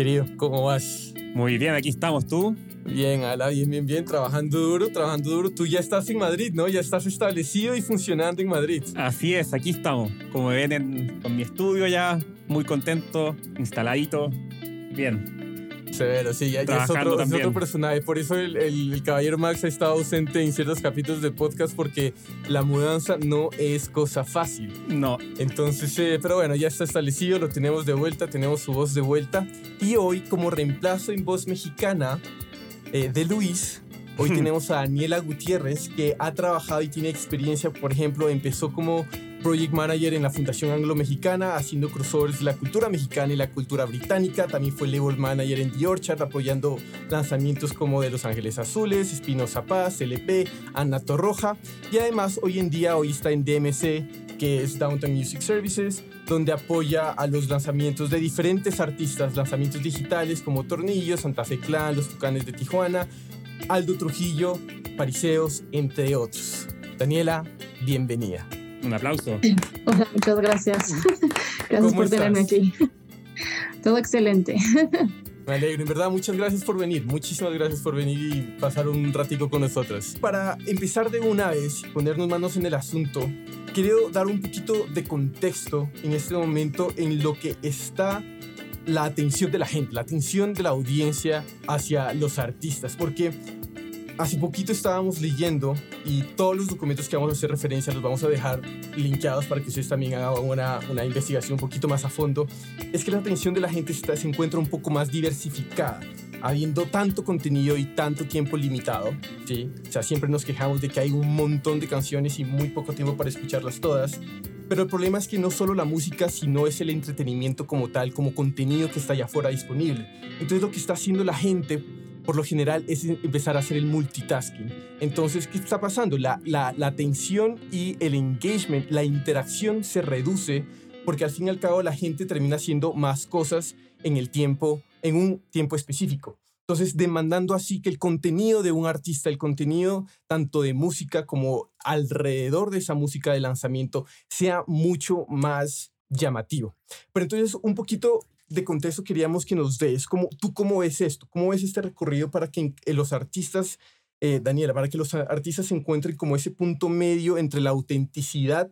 querido? ¿Cómo vas? Muy bien, aquí estamos, ¿tú? Bien, Ala, bien, bien, bien, trabajando duro, trabajando duro. Tú ya estás en Madrid, ¿no? Ya estás establecido y funcionando en Madrid. Así es, aquí estamos. Como ven en, con mi estudio ya, muy contento, instaladito. Bien. Severo, sí, ya, ya es, otro, es, otro, personaje. Por eso el, el, el, Caballero Max ha estado ausente en ciertos capítulos de podcast porque la mudanza no es cosa fácil. No. Entonces, eh, pero bueno, ya está establecido, lo tenemos de vuelta, tenemos su voz de vuelta. Y hoy, como reemplazo en voz mexicana eh, de Luis, hoy tenemos a Daniela Gutiérrez, que ha trabajado y tiene experiencia, por ejemplo, empezó como Project Manager en la Fundación Anglo-Mexicana, haciendo crossovers de la cultura mexicana y la cultura británica. También fue Label Manager en The Orchard, apoyando lanzamientos como de Los Ángeles Azules, Espinosa Paz, LP, Ana Torroja. Y además, hoy en día, hoy está en DMC, que es Downtown Music Services, donde apoya a los lanzamientos de diferentes artistas, lanzamientos digitales como Tornillo, Santa Fe Clan, Los Tucanes de Tijuana, Aldo Trujillo, Pariseos, entre otros. Daniela, bienvenida. Un aplauso. Hola, muchas gracias. Gracias por tenerme aquí. Todo excelente. Me alegro, en verdad, muchas gracias por venir. Muchísimas gracias por venir y pasar un ratico con nosotros. Para empezar de una vez y ponernos manos en el asunto, quiero dar un poquito de contexto en este momento en lo que está la atención de la gente, la atención de la audiencia hacia los artistas, porque hace poquito estábamos leyendo y todos los documentos que vamos a hacer referencia los vamos a dejar linkeados para que ustedes también hagan una, una investigación un poquito más a fondo, es que la atención de la gente se encuentra un poco más diversificada habiendo tanto contenido y tanto tiempo limitado, ¿sí? O siempre nos quejamos de que hay un montón de canciones y muy poco tiempo para escucharlas todas. Pero el problema es que no solo la música, sino es el entretenimiento como tal, como contenido que está allá afuera disponible. Entonces lo que está haciendo la gente por lo general es empezar a hacer el multitasking. Entonces, ¿qué está pasando? La, la, la atención y el engagement, la interacción se reduce porque al fin y al cabo la gente termina haciendo más cosas en el tiempo, en un tiempo específico. Entonces, demandando así que el contenido de un artista, el contenido tanto de música como alrededor de esa música de lanzamiento, sea mucho más llamativo. Pero entonces, un poquito de contexto queríamos que nos des, como, ¿tú cómo ves esto? ¿Cómo ves este recorrido para que los artistas, eh, Daniela, para que los artistas se encuentren como ese punto medio entre la autenticidad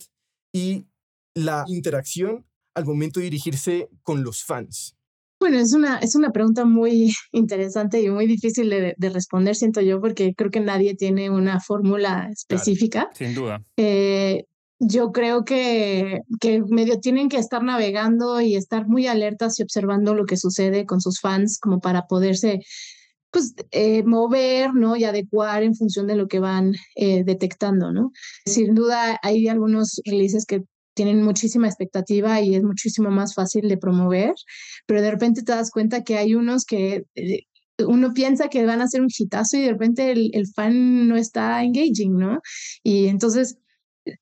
y la interacción al momento de dirigirse con los fans? Bueno, es una, es una pregunta muy interesante y muy difícil de, de responder, siento yo, porque creo que nadie tiene una fórmula específica. Claro, sin duda. Eh, yo creo que, que medio tienen que estar navegando y estar muy alertas y observando lo que sucede con sus fans como para poderse pues eh, mover, ¿no? Y adecuar en función de lo que van eh, detectando, ¿no? Sin duda hay algunos releases que tienen muchísima expectativa y es muchísimo más fácil de promover, pero de repente te das cuenta que hay unos que eh, uno piensa que van a ser un hitazo y de repente el, el fan no está engaging, ¿no? Y entonces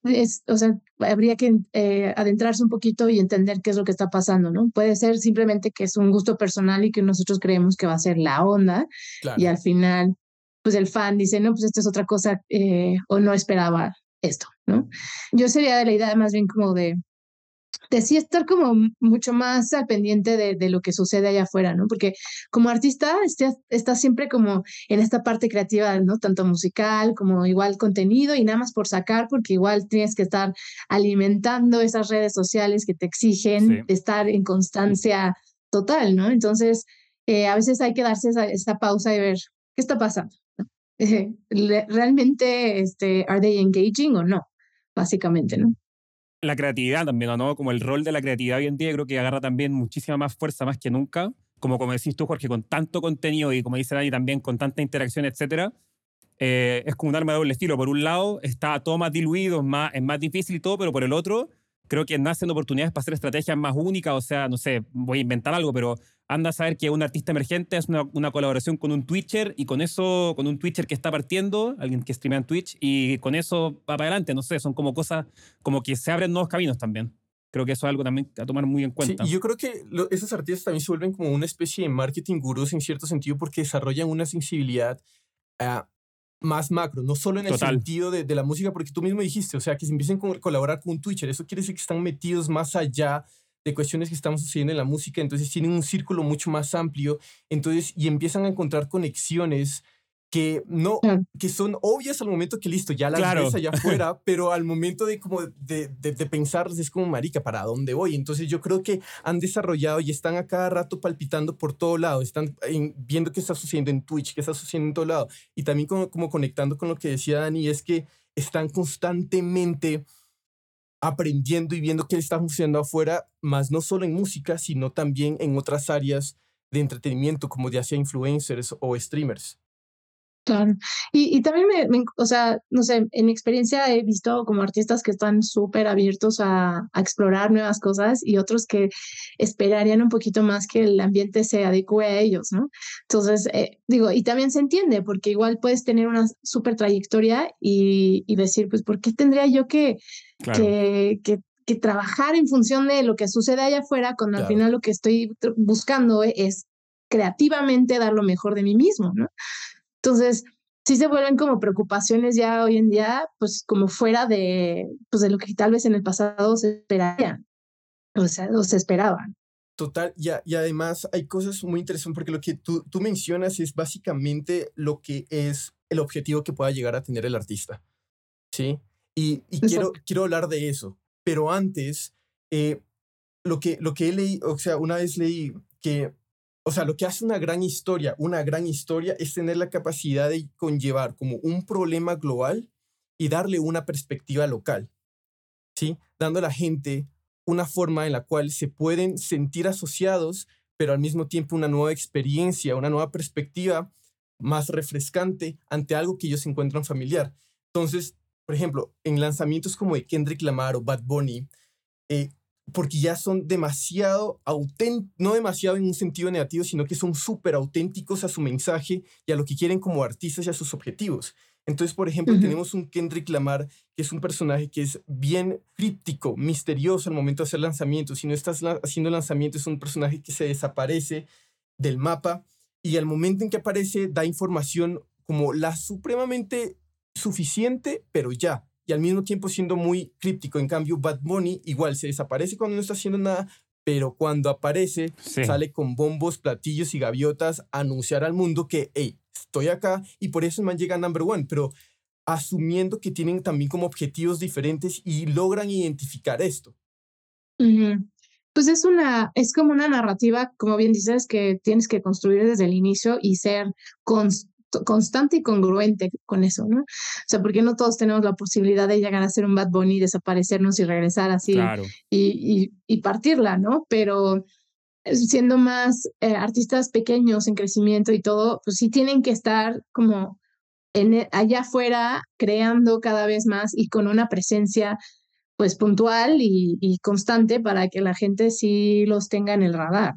es, o sea, habría que eh, adentrarse un poquito y entender qué es lo que está pasando, ¿no? Puede ser simplemente que es un gusto personal y que nosotros creemos que va a ser la onda Claro. y al final, pues el fan dice, no, pues esto es otra cosa eh, o no esperaba esto, ¿no? Yo sería de la idea más bien como de, de sí estar como mucho más al pendiente de, de, lo que sucede allá afuera, ¿no? Porque como artista estás está siempre como en esta parte creativa, ¿no? Tanto musical como igual contenido y nada más por sacar, porque igual tienes que estar alimentando esas redes sociales que te exigen sí. estar en constancia total, ¿no? Entonces, eh, a veces hay que darse esa, esa pausa y ver qué está pasando. Eh, ¿Realmente este, are they engaging o no? Básicamente, ¿no? La creatividad también, ¿no? Como el rol de la creatividad hoy en día creo que agarra también muchísima más fuerza más que nunca. Como, como decís tú, Jorge, con tanto contenido y como dice Dani también, con tanta interacción, etcétera, eh, es como un arma de doble estilo. Por un lado, está todo más diluido, es más, es más difícil y todo, pero por el otro, creo que nacen oportunidades para hacer estrategias más únicas. O sea, no sé, voy a inventar algo, pero anda a saber que un artista emergente es una, una, colaboración con un Twitcher y con eso, con un Twitcher que está partiendo, alguien que streamea en Twitch, y con eso va para adelante. No sé, son como cosas como que se abren nuevos caminos también. Creo que eso es algo también a tomar muy en cuenta. Sí, yo creo que lo, esos artistas también se vuelven como una especie de marketing gurús en cierto sentido porque desarrollan una sensibilidad uh, más macro, no solo en el Total. sentido de, de, la música, porque tú mismo dijiste, o sea, que se empiecen a colaborar con un Twitcher, eso quiere decir que están metidos más allá de cuestiones que estamos sucediendo en la música, entonces tienen un círculo mucho más amplio, entonces, y empiezan a encontrar conexiones que no, que son obvias al momento que listo, ya las ves allá afuera, pero al momento de como de, de, pensarlas es como marica, ¿para dónde voy? Entonces yo creo que han desarrollado y están a cada rato palpitando por todo lado, están viendo qué está sucediendo en Twitch, qué está sucediendo en todo lado, y también como, como conectando con lo que decía Dani, es que están constantemente aprendiendo y viendo qué está funcionando afuera, más no solo en música, sino también en otras áreas de entretenimiento, como ya sea influencers o streamers. Claro. Y, y también me, o sea, no sé, en mi experiencia he visto como artistas que están súper abiertos a, a, explorar nuevas cosas y otros que esperarían un poquito más que el ambiente se adecue a ellos, ¿no? Entonces, eh, digo, y también se entiende, porque igual puedes tener una súper trayectoria y, y, decir, pues, ¿por qué tendría yo que, que, que, que, trabajar en función de lo que sucede allá afuera cuando al final lo que estoy buscando es creativamente dar lo mejor de mí mismo, ¿no? Entonces, sí se vuelven como preocupaciones ya hoy en día, pues como fuera de, pues de lo que tal vez en el pasado se esperaban, o sea, o se esperaban. Total, y, y además hay cosas muy interesantes porque lo que tú, tú mencionas es básicamente lo que es el objetivo que pueda llegar a tener el artista, ¿sí? Y, y quiero, quiero hablar de eso, pero antes, eh, lo, que, lo que he leído, o sea, una vez leí que o sea, lo que hace una gran historia, una gran historia es tener la capacidad de conllevar como un problema global y darle una perspectiva local, ¿sí? Dando a la gente una forma en la cual se pueden sentir asociados, pero al mismo tiempo una nueva experiencia, una nueva perspectiva más refrescante ante algo que ellos encuentran familiar. Entonces, por ejemplo, en lanzamientos como de Kendrick Lamar o Bad Bunny, eh, porque ya son demasiado auténticos, no demasiado en un sentido negativo, sino que son súper auténticos a su mensaje y a lo que quieren como artistas y a sus objetivos. Entonces, por ejemplo, tenemos un Kendrick Lamar, que es un personaje que es bien críptico, misterioso al momento de hacer lanzamientos. Si no estás haciendo lanzamientos, es un personaje que se desaparece del mapa y al momento en que aparece da información como la supremamente suficiente, pero ya, y al mismo tiempo siendo muy críptico. En cambio, Bad Bunny igual se desaparece cuando no está haciendo nada, pero cuando aparece sale con bombos, platillos y gaviotas a anunciar al mundo que, hey, estoy acá y por eso el man llega a number one, pero asumiendo que tienen también como objetivos diferentes y logran identificar esto. Pues es una, es como una narrativa, como bien dices, que tienes que construir desde el inicio y ser constante constante y congruente con eso, ¿no? O sea, porque no todos tenemos la posibilidad de llegar a ser un Bad Bunny, desaparecernos y regresar así y, y, partirla, ¿no? Pero eh, siendo más eh, artistas pequeños en crecimiento y todo, pues sí tienen que estar como en, e, allá afuera creando cada vez más y con una presencia pues puntual y, y constante para que la gente sí los tenga en el radar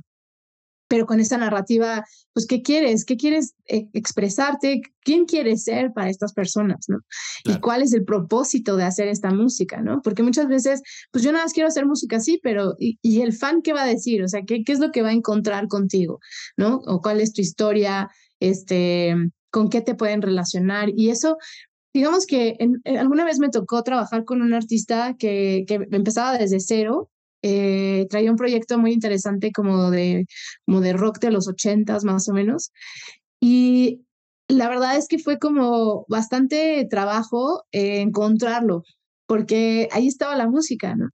pero con esta narrativa, pues, ¿qué quieres? ¿Qué quieres eh, expresarte? ¿Quién quieres ser para estas personas, no? Y cuál es el propósito de hacer esta música, ¿no? Porque muchas veces, pues yo nada más quiero hacer música así, pero ¿y, el fan qué va a decir? O sea, ¿qué, ¿qué es lo que va a encontrar contigo, no? O cuál es tu historia, este, con qué te pueden relacionar. Y eso, digamos que alguna vez me tocó trabajar con un artista que, que empezaba desde cero eh, traía un proyecto muy interesante como de, como de rock de los ochentas más o menos. Y la verdad es que fue como bastante trabajo eh, encontrarlo, porque ahí estaba la música, ¿no?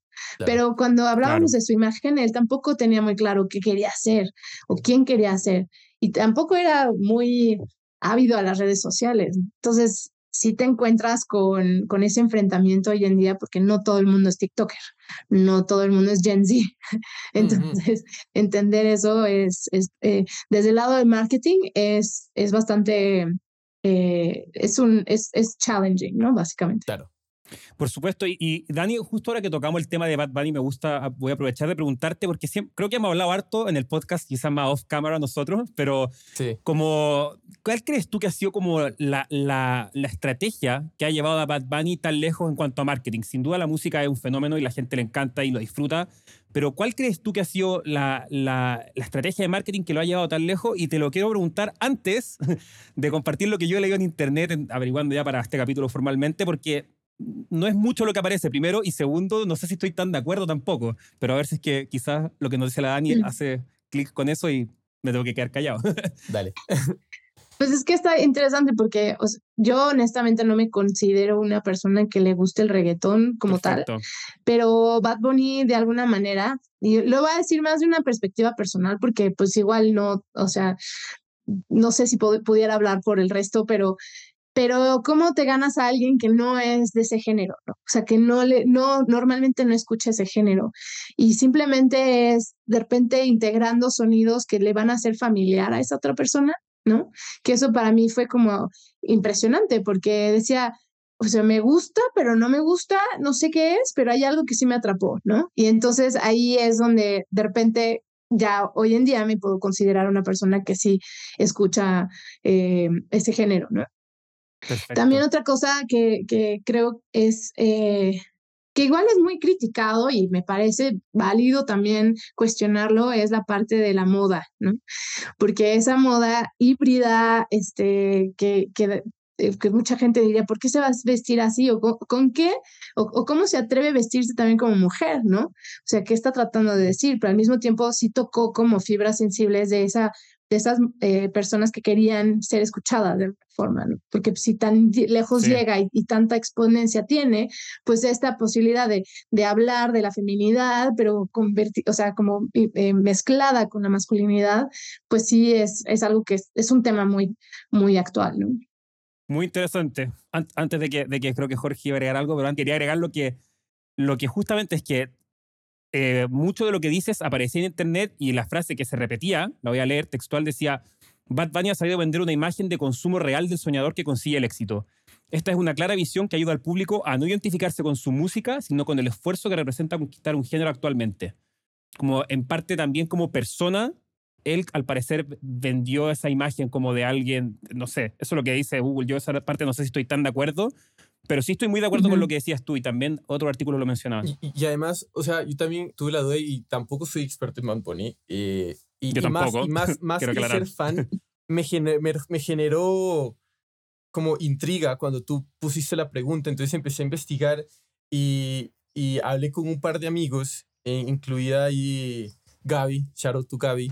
Pero cuando hablábamos de su imagen, él tampoco tenía muy claro qué quería hacer o quién quería hacer. Y tampoco era muy ávido a las redes sociales. Entonces, si te encuentras con, con ese enfrentamiento hoy en día porque no todo el mundo es TikToker, no todo el mundo es Gen Z. Entonces, entender eso es, es eh, desde el lado del marketing es, es bastante, eh, es, un, es, es challenging, ¿no? Básicamente. Claro. Por supuesto, y, Dani, justo ahora que tocamos el tema de Bad Bunny, me gusta, voy a aprovechar de preguntarte, porque siempre, creo que hemos hablado harto en el podcast, quizás más off camera nosotros, pero como, ¿cuál crees tú que ha sido como la, la, la, estrategia que ha llevado a Bad Bunny tan lejos en cuanto a marketing? Sin duda la música es un fenómeno y la gente le encanta y lo disfruta, pero ¿cuál crees tú que ha sido la, la, la, estrategia de marketing que lo ha llevado tan lejos? Y te lo quiero preguntar antes de compartir lo que yo he leído en internet, averiguando ya para este capítulo formalmente, porque no es mucho lo que aparece, primero, y segundo, no sé si estoy tan de acuerdo tampoco, pero a ver si es que quizás lo que nos dice la Dani Mm. hace clic con eso y me tengo que quedar callado. Dale. Pues es que está interesante porque o sea, yo honestamente no me considero una persona que le guste el reggaetón como tal, pero Bad Bunny de alguna manera, y lo voy a decir más de una perspectiva personal porque pues igual no, o sea, no sé si pudiera hablar por el resto, pero pero ¿cómo te ganas a alguien que no es de ese género? ¿no? O sea, que no le, no, normalmente no escucha ese género y simplemente es de repente integrando sonidos que le van a hacer familiar a esa otra persona, ¿no? Que eso para mí fue como impresionante porque decía, o sea, me gusta, pero no me gusta, no sé qué es, pero hay algo que sí me atrapó, ¿no? Y entonces ahí es donde de repente ya hoy en día me puedo considerar una persona que sí escucha eh, ese género, ¿no? También otra cosa que, que creo es eh, que igual es muy criticado y me parece válido también cuestionarlo es la parte de la moda, ¿no? Porque esa moda híbrida, este, que, que, eh, que mucha gente diría, ¿por qué se va a vestir así? ¿O con, con qué? O, o cómo se atreve a vestirse también como mujer, ¿no? O sea, ¿qué está tratando de decir? Pero al mismo tiempo sí tocó como fibras sensibles de esa de esas eh, personas que querían ser escuchadas de alguna forma, ¿no? Porque si tan lejos Sí. llega y, y tanta exponencia tiene, pues esta posibilidad de, de hablar de la feminidad, pero converti o sea, como eh, mezclada con la masculinidad, pues sí es, es algo que es, es un tema muy, muy actual, ¿no? Muy interesante. An- antes de que, de que creo que Jorge iba a agregar algo, pero quería agregar lo que, lo que justamente es que eh, mucho de lo que dices aparecía en internet y la frase que se repetía, la voy a leer textual, decía, Bad Bunny ha sabido vender una imagen de consumo real del soñador que consigue el éxito. Esta es una clara visión que ayuda al público a no identificarse con su música, sino con el esfuerzo que representa conquistar un género actualmente. Como en parte también como persona, él al parecer vendió esa imagen como de alguien, no sé, eso es lo que dice Google, yo esa parte no sé si estoy tan de acuerdo, pero sí estoy muy de acuerdo con Ujú. lo que decías tú y también otro artículo lo mencionaba. Y, y- y además, o sea, yo también tuve la duda y tampoco soy experto en Bunny. eh, y, Yo y más, tampoco, y más, más que aclarar. ser fan, me, gener- me, me generó como intriga cuando tú pusiste la pregunta. Entonces empecé a investigar y, y hablé con un par de amigos, eh, incluida ahí Gaby, shout out to Gaby.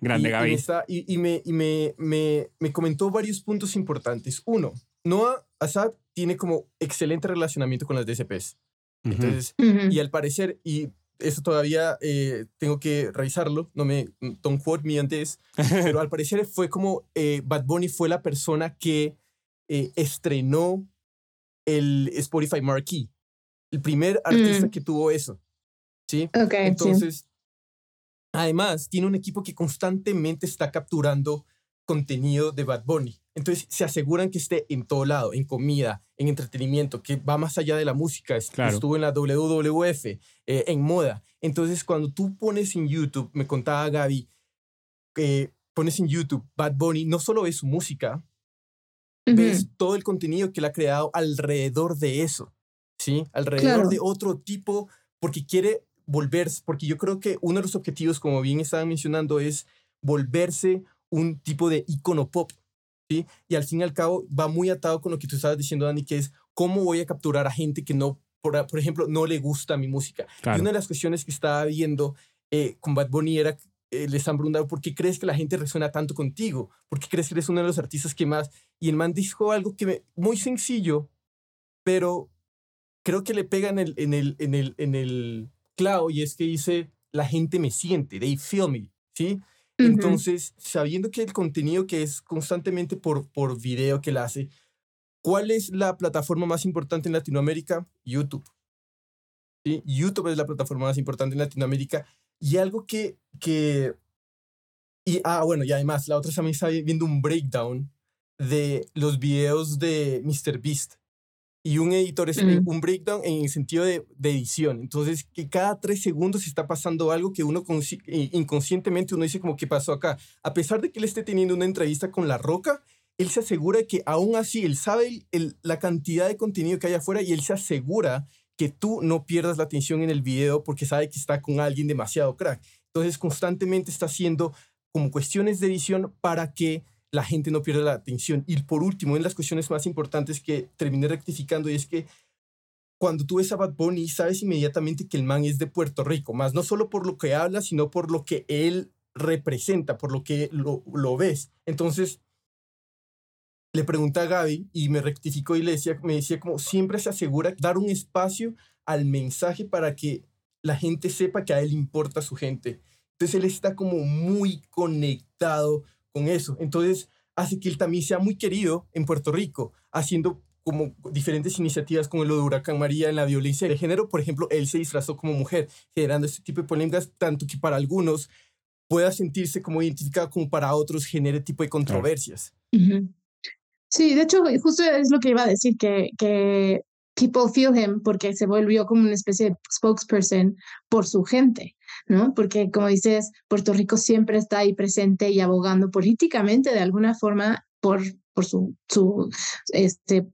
Grande y, y Gaby. me está- y, y me, y me, me, me comentó varios puntos importantes. Uno, Noah Assad tiene como excelente relacionamiento con las DCPs. Entonces, Ujú. y al parecer, y eso todavía eh, tengo que revisarlo, no me, don't quote me on this, pero al parecer fue como eh, Bad Bunny fue la persona que eh, estrenó el Spotify Marquee, el primer artista Mm. que tuvo eso, ¿sí? Ok, sí. Entonces, además, tiene un equipo que constantemente está capturando contenido de Bad Bunny. Entonces, se aseguran que esté en todo lado, en comida, en entretenimiento, que va más allá de la música. Claro. Estuvo en la WWF, eh, en moda. Entonces, cuando tú pones en YouTube, me contaba Gaby, que pones en YouTube Bad Bunny, no solo ves su música, Ujú. ves todo el contenido que él ha creado alrededor de eso, ¿sí? Alrededor Claro. de otro tipo, porque quiere volverse, porque yo creo que uno de los objetivos, como bien estaban mencionando, es volverse un tipo de icono pop, ¿sí? Y al fin y al cabo va muy atado con lo que tú estabas diciendo, Dani, que es cómo voy a capturar a gente que no, por, por ejemplo, no le gusta mi música. Y Claro. una de las cuestiones que estaba viendo eh, con Bad Bunny era, eh, les han preguntado, ¿por qué crees que la gente resuena tanto contigo? ¿Por qué crees que eres uno de los artistas que más? Y el man dijo algo que me, muy sencillo, pero creo que le pega en el, en el, en el, en el clavo y es que dice, la gente me siente, they feel me, ¿sí? Entonces, sabiendo que el contenido que es constantemente por, por video que él hace, ¿cuál es la plataforma más importante en Latinoamérica? YouTube. ¿Sí? YouTube es la plataforma más importante en Latinoamérica. Y algo que, que... Y, ah, bueno, y además, la otra también estaba viendo un breakdown de los videos de MrBeast. Y un editor es Mm. un breakdown en el sentido de, de edición. Entonces, que cada tres segundos está pasando algo que uno eh, inconscientemente uno dice como, ¿qué pasó acá? A pesar de que él esté teniendo una entrevista con La Roca, él se asegura que aún así, él sabe el- el- la cantidad de contenido que hay afuera y él se asegura que tú no pierdas la atención en el video porque sabe que está con alguien demasiado crack. Entonces, constantemente está haciendo como cuestiones de edición para que la gente no pierda la atención. Y por último, de las cuestiones más importantes que terminé rectificando y es que cuando tú ves a Bad Bunny, sabes inmediatamente que el man es de Puerto Rico, más no solo por lo que habla, sino por lo que él representa, por lo que lo, lo ves. Entonces, le pregunta a Gaby y me rectificó y le decía, me decía como siempre se asegura dar un espacio al mensaje para que la gente sepa que a él importa su gente. Entonces él está como muy conectado con eso. Entonces hace que él también sea muy querido en Puerto Rico, haciendo como diferentes iniciativas como lo de Huracán María en la violencia de género. Por ejemplo, él se disfrazó como mujer, generando este tipo de polémicas, tanto que para algunos pueda sentirse como identificado como para otros genere tipo de controversias. Sí, de hecho, justo es lo que iba a decir, que, que people feel him porque se volvió como una especie de spokesperson por su gente, ¿no? Porque como dices, Puerto Rico siempre está ahí presente y abogando políticamente de alguna forma por, por su, su, este,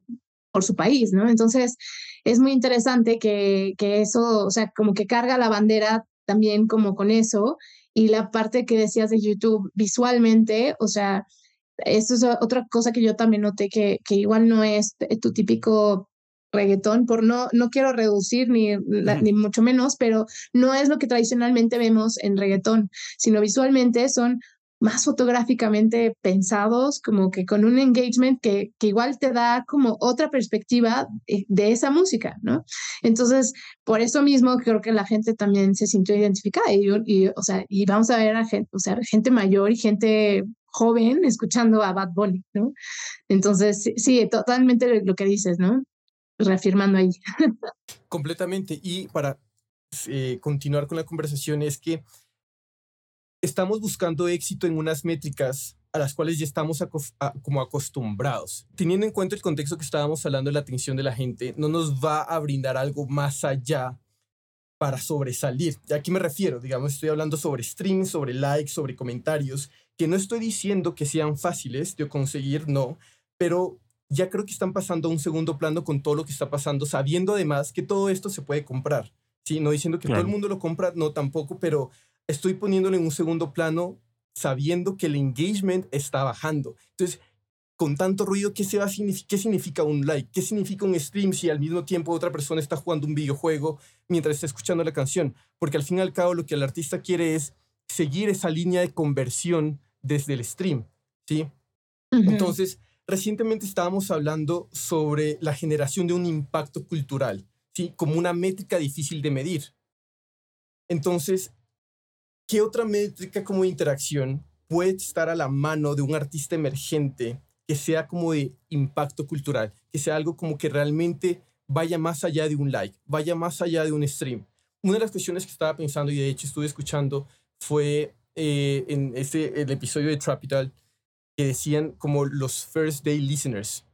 por su país, ¿no? Entonces, es muy interesante que, que eso, o sea, como que carga la bandera también como con eso y la parte que decías de YouTube visualmente, o sea, eso es otra cosa que yo también noté que, que igual no es tu típico reggaetón, por no, no quiero reducir ni, ni mucho menos, pero no es lo que tradicionalmente vemos en reggaetón, sino visualmente son más fotográficamente pensados, como que con un engagement que, que igual te da como otra perspectiva de, esa música, ¿no? Entonces, por eso mismo creo que la gente también se sintió identificada y, y o sea, y vamos a ver a gente, o sea, gente mayor y gente joven escuchando a Bad Bunny, ¿no? Entonces, sí, totalmente lo que dices, ¿no? Reafirmando ahí. Completamente. Y para eh, continuar con la conversación es que estamos buscando éxito en unas métricas a las cuales ya estamos como acostumbrados. Teniendo en cuenta el contexto que estábamos hablando de la atención de la gente, no nos va a brindar algo más allá para sobresalir. ¿Y a qué me refiero? Digamos, estoy hablando sobre streams, sobre likes, sobre comentarios, que no estoy diciendo que sean fáciles de conseguir, no, pero ya creo que están pasando a un segundo plano con todo lo que está pasando, sabiendo además que todo esto se puede comprar. Sí, no diciendo que todo el mundo lo compra, no tampoco, pero estoy poniéndolo en un segundo plano sabiendo que el engagement está bajando. Entonces, con tanto ruido, ¿qué, se va ¿qué significa un like? ¿Qué significa un stream si al mismo tiempo otra persona está jugando un videojuego mientras está escuchando la canción? Porque al fin y al cabo lo que el artista quiere es seguir esa línea de conversión desde el stream, ¿sí? Entonces, recientemente estábamos hablando sobre la generación de un impacto cultural, ¿sí? Como una métrica difícil de medir. Entonces, ¿qué otra métrica como interacción puede estar a la mano de un artista emergente que sea como de impacto cultural, que sea algo como que realmente vaya más allá de un like, vaya más allá de un stream? Una de las cuestiones que estaba pensando y de hecho estuve escuchando fue eh, en este, el episodio de Trapital que decían como los first day listeners,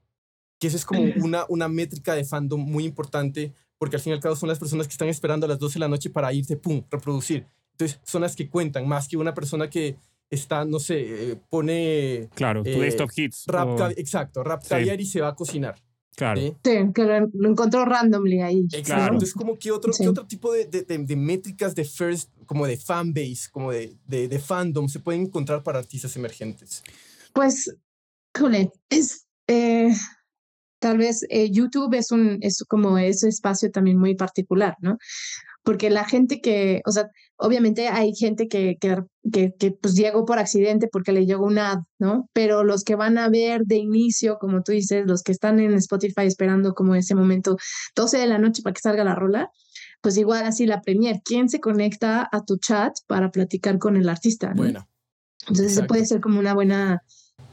que eso es como una, una métrica de fandom muy importante porque al fin y al cabo son las personas que están esperando a las 12 de la noche para irse, pum, reproducir. Entonces son las que cuentan, más que una persona que está, no sé, eh, pone... Claro, tu eh, hits. Rap, Exacto, rap y se va a cocinar. Claro. Sí, que lo, encontró randomly ahí. Exacto. Entonces, como que otro, otro tipo de, de, de, métricas de first, como de fanbase, como de, de, fandom, se pueden encontrar para artistas emergentes? Pues, es, eh, tal vez eh, YouTube es un, es como ese espacio también muy particular, ¿no? Porque la gente que, o sea, obviamente hay gente que, que, que, pues llegó por accidente porque le llegó una ad, ¿no? Pero los que van a ver de inicio, como tú dices, los que están en Spotify esperando como ese momento 12 de la noche para que salga la rola, pues igual así la premier, ¿quién se conecta a tu chat para platicar con el artista? Bueno. Entonces se puede ser como una buena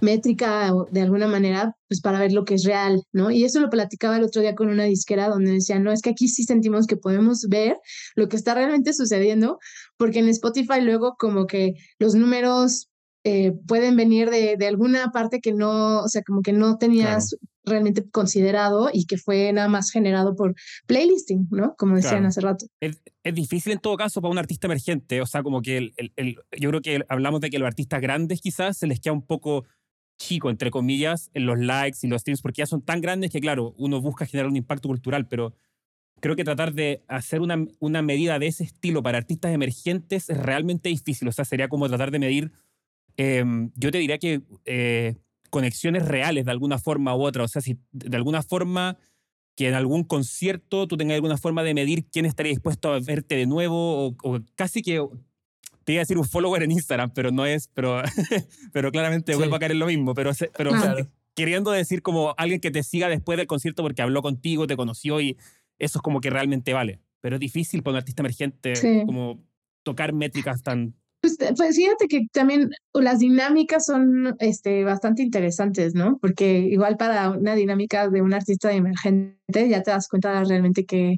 métrica de alguna manera, pues para ver lo que es real, ¿no? Y eso lo platicaba el otro día con una disquera donde decía, no, es que aquí sí sentimos que podemos ver lo que está realmente sucediendo, porque en Spotify luego como que los números eh, pueden venir de, de, alguna parte que no, o sea, como que no tenías realmente considerado y que fue nada más generado por playlisting, ¿no? Como decían hace rato. Es, es, difícil en todo caso para un artista emergente, o sea, como que el, el, yo creo que hablamos de que los artistas grandes quizás se les queda un poco chico, entre comillas, en los likes y los streams, porque ya son tan grandes que, claro, uno busca generar un impacto cultural, pero creo que tratar de hacer una, una medida de ese estilo para artistas emergentes es realmente difícil. O sea, sería como tratar de medir, em, yo te diría que eh, conexiones reales de alguna forma u otra. O sea, si de alguna forma que en algún concierto tú tengas alguna forma de medir quién estaría dispuesto a verte de nuevo o, o casi que te iba a decir un follower en Instagram, pero no es, pero, pero claramente Sí. vuelvo a caer en lo mismo, pero, pero Ah. Queriendo decir como alguien que te siga después del concierto porque habló contigo, te conoció y eso es como que realmente vale. Pero es difícil para un artista emergente Sí. como tocar métricas tan... Pues, te- pues fíjate que también las dinámicas son este, bastante interesantes, ¿no? Porque igual para una dinámica de un artista emergente ya te das cuenta realmente que,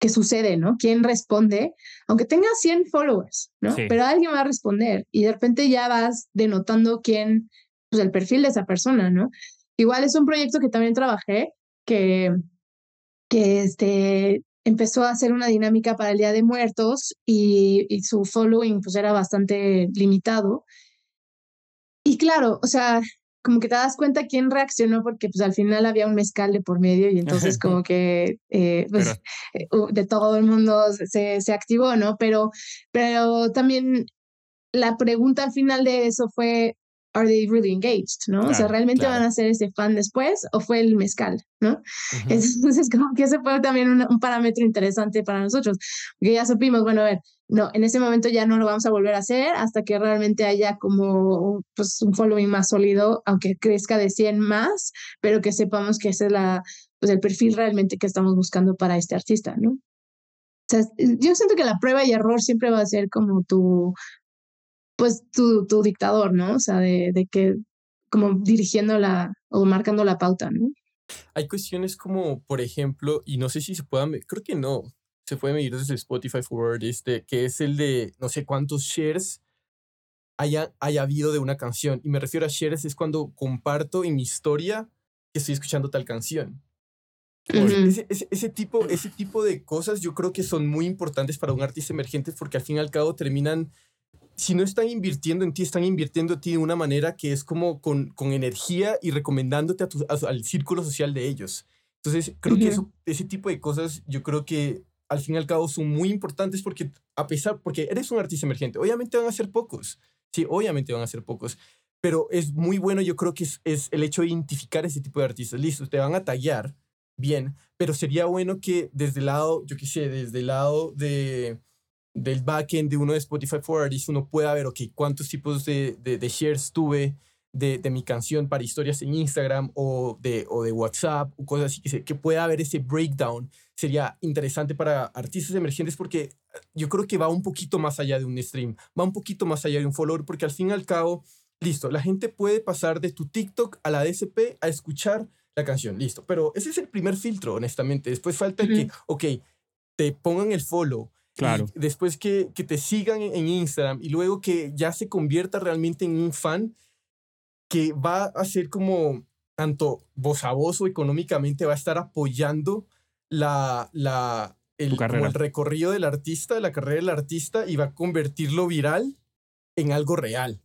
que sucede, ¿no? ¿Quién responde? Aunque tenga 100 followers, ¿no? Sí. Pero alguien va a responder y de repente ya vas denotando quién, pues el perfil de esa persona, ¿no? Igual es un proyecto que también trabajé que, que este, empezó a hacer una dinámica para el Día de Muertos y, y su following pues era bastante limitado. Y claro, o sea, como que te das cuenta quién reaccionó porque pues al final había un mezcal de por medio y entonces como que eh, pues, Pero- eh, de todo el mundo se, se activó, ¿no? Pero, pero también la pregunta al final de eso fue, ¿Are they really engaged? ¿No? o sea, Claro, ¿realmente claro. van a ser ese fan después o fue el mezcal? ¿No? Ujú. Entonces, como que ese fue también un, un parámetro interesante para nosotros, porque ya supimos, bueno, a ver, no, en ese momento ya no lo vamos a volver a hacer hasta que realmente haya como pues, un following más sólido, aunque crezca de 100 más, pero que sepamos que ese es la, pues, el perfil realmente que estamos buscando para este artista, ¿no? O sea, yo siento que la prueba y error siempre va a ser como tu, pues tu, tu dictador, ¿no? O sea, de, de que como dirigiendo la o marcando la pauta, ¿no? Hay cuestiones como, por ejemplo, y no sé si se pueda, me- creo que no, se puede medir desde Spotify Forward, este, que es el de no sé cuántos shares haya, haya habido de una canción. Y me refiero a shares es cuando comparto en mi historia que estoy escuchando tal canción. Ese, ese, ese tipo, ese tipo de cosas yo creo que son muy importantes para un artista emergente porque al fin y al cabo terminan, si no están invirtiendo en ti, están invirtiendo en ti de una manera que es como con, con energía y recomendándote a tu- a al círculo social de ellos. Entonces, creo que eso, ese tipo de cosas yo creo que al fin y al cabo son muy importantes porque a pesar, porque eres un artista emergente, obviamente van a ser pocos, sí, obviamente van a ser pocos, pero es muy bueno, yo creo que es, es el hecho de identificar ese tipo de artistas. Listo, te van a tallar, bien, pero sería bueno que desde el lado, yo qué sé, desde el lado de, del backend de uno de Spotify for Artists, uno pueda ver, ok, cuántos tipos de, de, de shares tuve de, de mi canción para historias en Instagram o de, o de WhatsApp o cosas así, que, se- que pueda haber ese breakdown. Sería interesante para artistas emergentes porque yo creo que va un poquito más allá de un stream, va un poquito más allá de un follower, porque al fin y al cabo, listo, la gente puede pasar de tu TikTok a la DSP a escuchar la canción, listo. Pero ese es el primer filtro, honestamente. Después falta que, ok, te pongan el follow. Y Claro. después que, que te sigan en Instagram y luego que ya se convierta realmente en un fan que va a ser como tanto voz a voz o económicamente va a estar apoyando la, la, el, como el recorrido del artista, la carrera del artista y va a convertirlo viral en algo real.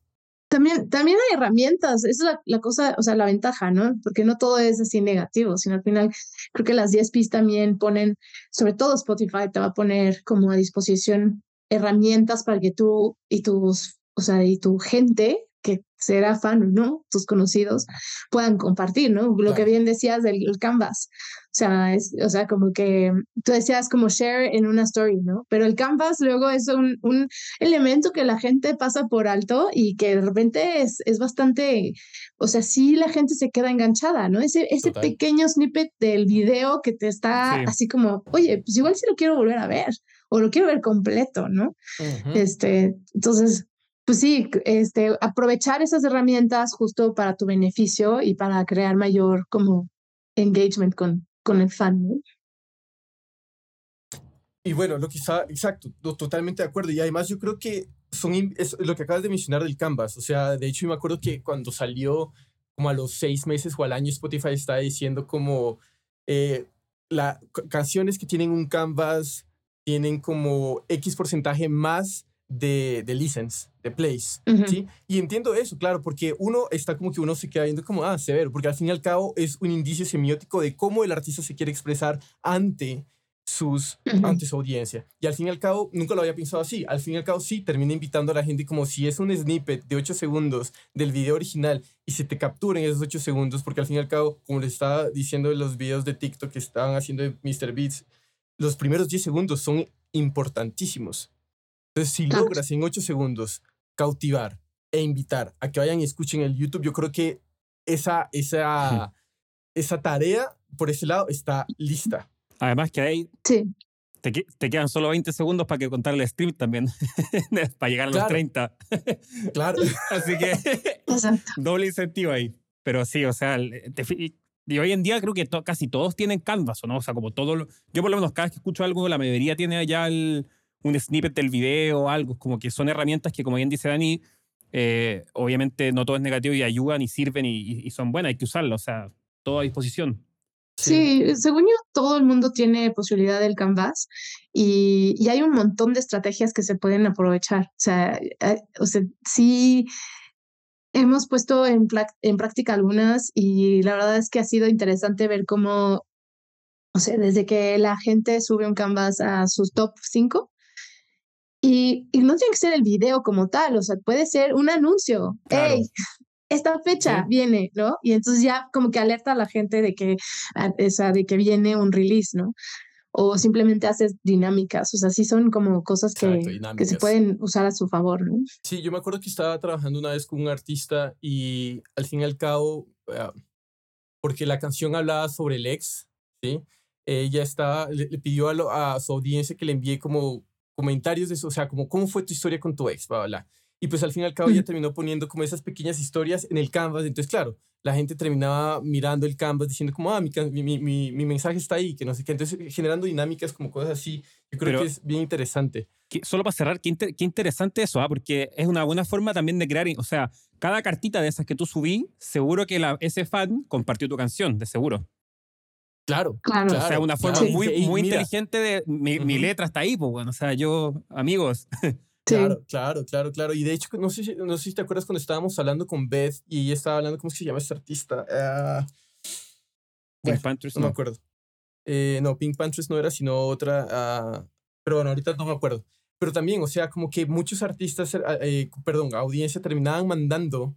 También, también hay herramientas, esa es la, cosa, o sea, la ventaja, ¿no? Porque no todo es así negativo, sino al final creo que las DSPs también ponen, sobre todo Spotify te va a poner como a disposición herramientas para que tú y tus, o sea, y tu gente que será fan no, tus conocidos, puedan compartir, ¿no? Lo que Claro. bien decías del el Canvas. O sea, es, o sea, como que tú decías como share en una story, ¿no? Pero el Canvas luego es un, un elemento que la gente pasa por alto y que de repente es, es bastante, o sea, sí la gente se queda enganchada, ¿no? Ese, ese Total. pequeño snippet del video que te está Sí. así como, oye, pues igual sí lo quiero volver a ver o lo quiero ver completo, ¿no? Ujú. Este, entonces, pues sí, este, aprovechar esas herramientas justo para tu beneficio y para crear mayor como engagement con, con el fan, ¿no? Y bueno, lo está, exacto, to- totalmente de acuerdo. Y además yo creo que son es lo que acabas de mencionar del Canvas. O sea, de hecho yo me acuerdo que cuando salió como a los seis meses o al año Spotify estaba diciendo como eh, la, ca- canciones que tienen un Canvas tienen como X porcentaje más de, de listens, de plays. Ujú. ¿sí? Y entiendo eso, claro, porque uno está como que uno se queda viendo como, ah, severo, porque al fin y al cabo es un indicio semiótico de cómo el artista se quiere expresar ante sus, ante su audiencia. Y al fin y al cabo, nunca lo había pensado así. Al fin y al cabo, sí, termina invitando a la gente como si es un snippet de 8 segundos del video original y se te capturen esos 8 segundos, porque al fin y al cabo, como le estaba diciendo en los videos de TikTok que estaban haciendo de Mr. Beats, los primeros 10 segundos son importantísimos. Entonces, si logras en 8 segundos cautivar e invitar a que vayan y escuchen el YouTube, yo creo que esa, esa, esa tarea por ese lado está lista. Además que ahí sí. te, te, quedan solo 20 segundos para que contar el stream también, para llegar a los 30. claro. Así que doble incentivo ahí. Pero sí, o sea, y hoy en día creo que casi todos tienen Canvas, ¿o no? O sea, como todo Yo por lo menos cada vez que escucho algo, la mayoría tiene allá un snippet del video o algo. Como que son herramientas que, como bien dice Dani, eh, obviamente no todo es negativo y ayudan y sirven y, son buenas, hay que usarlas, o sea, todo a disposición. Sí. según yo, todo el mundo tiene posibilidad del Canvas y, y, hay un montón de estrategias que se pueden aprovechar. O sea, o sea sí hemos puesto en, en práctica algunas y la verdad es que ha sido interesante ver cómo, o sea, desde que la gente sube un Canvas a sus top 5, y, y, no tiene que ser el video como tal, o sea, puede ser un anuncio. Claro esta fecha viene, ¿no? Y entonces ya como que alerta a la gente de que, esa, de que viene un release, ¿no? O simplemente haces dinámicas, o sea, sí son como cosas que, que se pueden usar a su favor, ¿no? Sí, yo me acuerdo que estaba trabajando una vez con un artista y al fin y al cabo, ah, porque la canción hablaba sobre el ex, ¿sí? Ella estaba, le, pidió a, a, su audiencia que le envíe como comentarios de eso, o sea, como, ¿cómo fue tu historia con tu ex? Bla, bla, bla. Y pues al fin y al cabo ya terminó poniendo como esas pequeñas historias en el canvas. Entonces, claro, la gente terminaba mirando el canvas diciendo como, ah, mi, mi, mi, mi mensaje está ahí, que no sé qué. Entonces, generando dinámicas como cosas así, yo creo que es bien interesante. solo para cerrar, qué, qué interesante eso, ¿ah? porque es una buena forma también de crear, o sea, cada cartita de esas que tú subí, seguro que la, ese fan compartió tu canción, de seguro. Claro, claro. O sea, una forma muy, muy inteligente de mi, mi, letra está ahí, pues bueno, o sea, yo, amigos, Claro, claro, claro, claro. Y de hecho, no sé, no sé si te acuerdas cuando estábamos hablando con Beth y ella estaba hablando, ¿cómo se llama esta artista? Uh, Pink Panthers, no, me acuerdo. Eh, no, Pink Panthers no era, sino otra. Uh, pero bueno, ahorita no me acuerdo. Pero también, o sea, como que muchos artistas, eh, perdón, audiencia terminaban mandando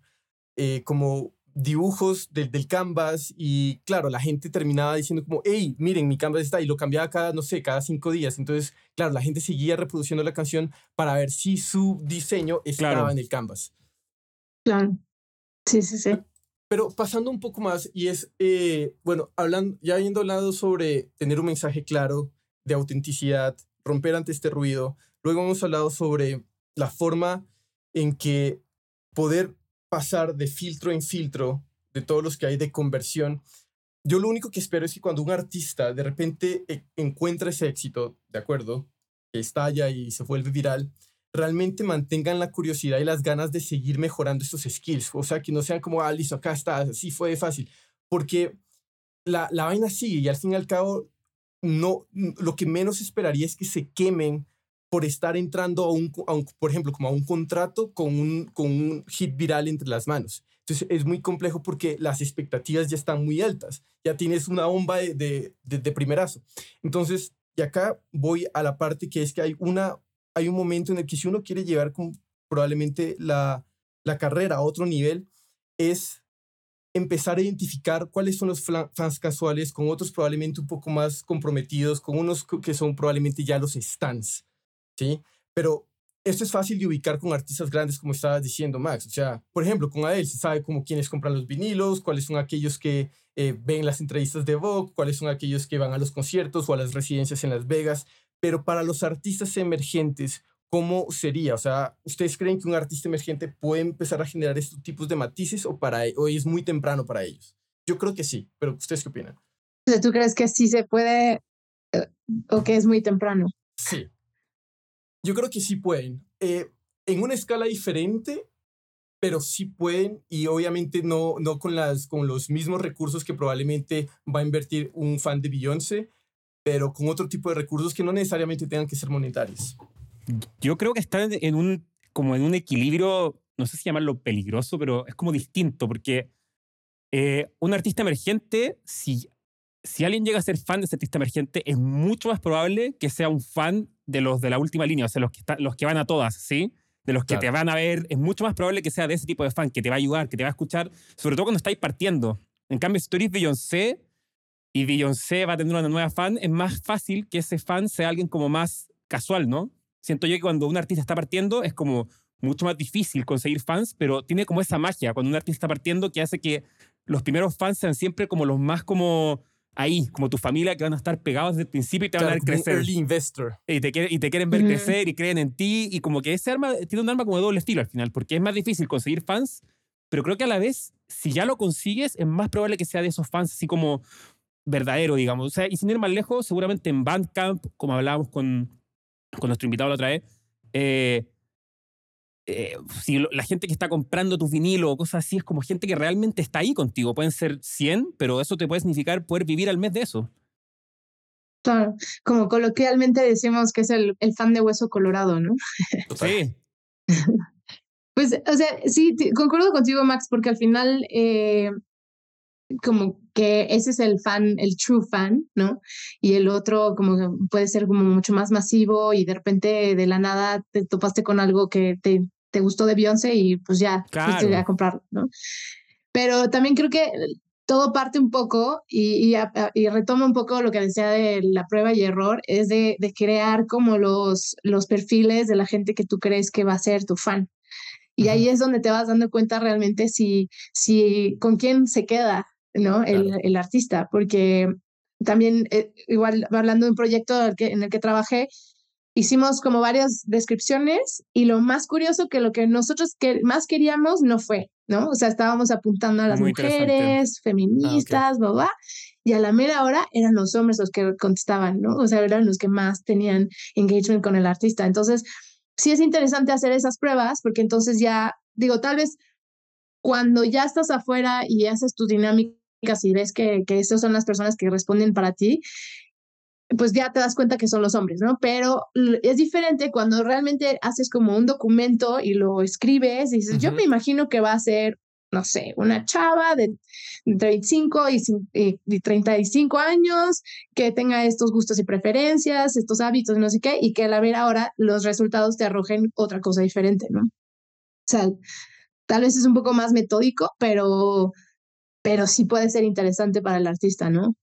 eh, como dibujos del, del canvas y claro, la gente terminaba diciendo como, hey, miren, mi canvas está y lo cambiaba cada, no sé, cada cinco días. Entonces, claro, la gente seguía reproduciendo la canción para ver si su diseño estaba en el canvas. Claro. Sí, sí, sí. Pero pasando un poco más, y es, eh, bueno, hablando, ya habiendo hablado sobre tener un mensaje claro de autenticidad, romper ante este ruido, luego hemos hablado sobre la forma en que poder pasar de filtro en filtro de todos los que hay de conversión. Yo lo único que espero es que cuando un artista de repente e, encuentra ese éxito, ¿de acuerdo? Que estalla y se vuelve viral, realmente mantengan la curiosidad y las ganas de seguir mejorando estos skills. O sea, que no sean como, ah, listo, acá está, así fue fácil. Porque la, la vaina sigue y al fin y al cabo, no, lo que menos esperaría es que se quemen por estar entrando a un, por ejemplo, como a un contrato con un, con un hit viral entre las manos. Entonces es muy complejo porque las expectativas ya están muy altas. Ya tienes una bomba de, de, de, primerazo. Entonces, y acá voy a la parte que es que hay, una, hay un momento en el que si uno quiere llevar con, probablemente la, la carrera a otro nivel, es empezar a identificar cuáles son los fans casuales con otros probablemente un poco más comprometidos, con unos que son probablemente ya los stands. ¿Sí? Pero esto es fácil de ubicar con artistas grandes, como estabas diciendo, Max. O sea, por ejemplo, con Adele se sabe como quiénes compran los vinilos, cuáles son aquellos que eh, ven las entrevistas de Vogue, cuáles son aquellos que van a los conciertos o a las residencias en Las Vegas. Pero para los artistas emergentes, ¿cómo sería? O sea, ¿ustedes creen que un artista emergente puede empezar a generar estos tipos de matices o, para, o es muy temprano para ellos? Yo creo que sí, pero ¿ustedes qué opinan? ¿Tú crees que sí se puede eh, o que es muy temprano? Sí, yo creo que sí pueden. Eh, en una escala diferente, pero sí pueden y obviamente no, no con, las, con los mismos recursos que probablemente va a invertir un fan de Beyoncé, pero con otro tipo de recursos que no necesariamente tengan que ser monetarios. Yo creo que están en un, como en un equilibrio, no sé si llamarlo peligroso, pero es como distinto, porque eh, un artista emergente, si si alguien llega a ser fan de ese artista emergente, es mucho más probable que sea un fan de los de la última línea, o sea, los que, los que van a todas, ¿sí? De los que te van a ver, es mucho más probable que sea de ese tipo de fan, que te va a ayudar, que te va a escuchar, sobre todo cuando estáis partiendo. En cambio, si tú eres Beyoncé y Beyoncé va a tener una nueva fan, es más fácil que ese fan sea alguien como más casual, ¿no? Siento yo que cuando un artista está partiendo es como mucho más difícil conseguir fans, pero tiene como esa magia cuando un artista está partiendo que hace que los primeros fans sean siempre como los más como ahí, como tu familia, que van a estar pegados desde el principio y te van a ver crecer. early investor. Y te, y te quieren ver crecer y creen en ti. Y como que ese arma tiene un arma como de doble estilo al final, porque es más difícil conseguir fans, pero creo que a la vez, si ya lo consigues, es más probable que sea de esos fans así como verdadero, digamos. O sea, y sin ir más lejos, seguramente en Bandcamp, como hablábamos con, con nuestro invitado la otra vez, eh, eh, si la gente que está comprando tu vinilo o cosas así es como gente que realmente está ahí contigo. Pueden ser 100, pero eso te puede significar poder vivir al mes de eso. Claro, como coloquialmente decimos que es el, el fan de hueso colorado, ¿no? Sí. pues, o sea, sí, concuerdo contigo, Max, porque al final, eh, como que ese es el fan, el true fan, ¿no? Y el otro como puede ser como mucho más masivo y de repente de la nada te topaste con algo que te te gustó de Beyoncé y pues ya fuiste a comprar, ¿no? Pero también creo que todo parte un poco y, y, retoma un poco lo que decía de la prueba y error, es de, de, crear como los, los perfiles de la gente que tú crees que va a ser tu fan. Y ahí es donde te vas dando cuenta realmente si, si con quién se queda, ¿no? El, el artista, porque también, eh, igual hablando de un proyecto en el que trabajé, hicimos como varias descripciones y lo más curioso que lo que nosotros que más queríamos no fue, ¿no? O sea, estábamos apuntando a las mujeres, feministas, ah, y a la mera hora eran los hombres los que contestaban, ¿no? O sea, eran los que más tenían engagement con el artista. Entonces, sí es interesante hacer esas pruebas porque entonces ya, digo, tal vez cuando ya estás afuera y haces tus dinámicas y ves que, que esas son las personas que responden para ti, pues ya te das cuenta que son los hombres, ¿no? Pero es diferente cuando realmente haces como un documento y lo escribes y dices, yo me imagino que va a ser, no sé, una chava de 35 y, y, 35 años que tenga estos gustos y preferencias, estos hábitos, no sé qué, y que a la ver ahora los resultados te arrojen otra cosa diferente, ¿no? O sea, tal vez es un poco más metódico, pero, pero sí puede ser interesante para el artista, ¿no?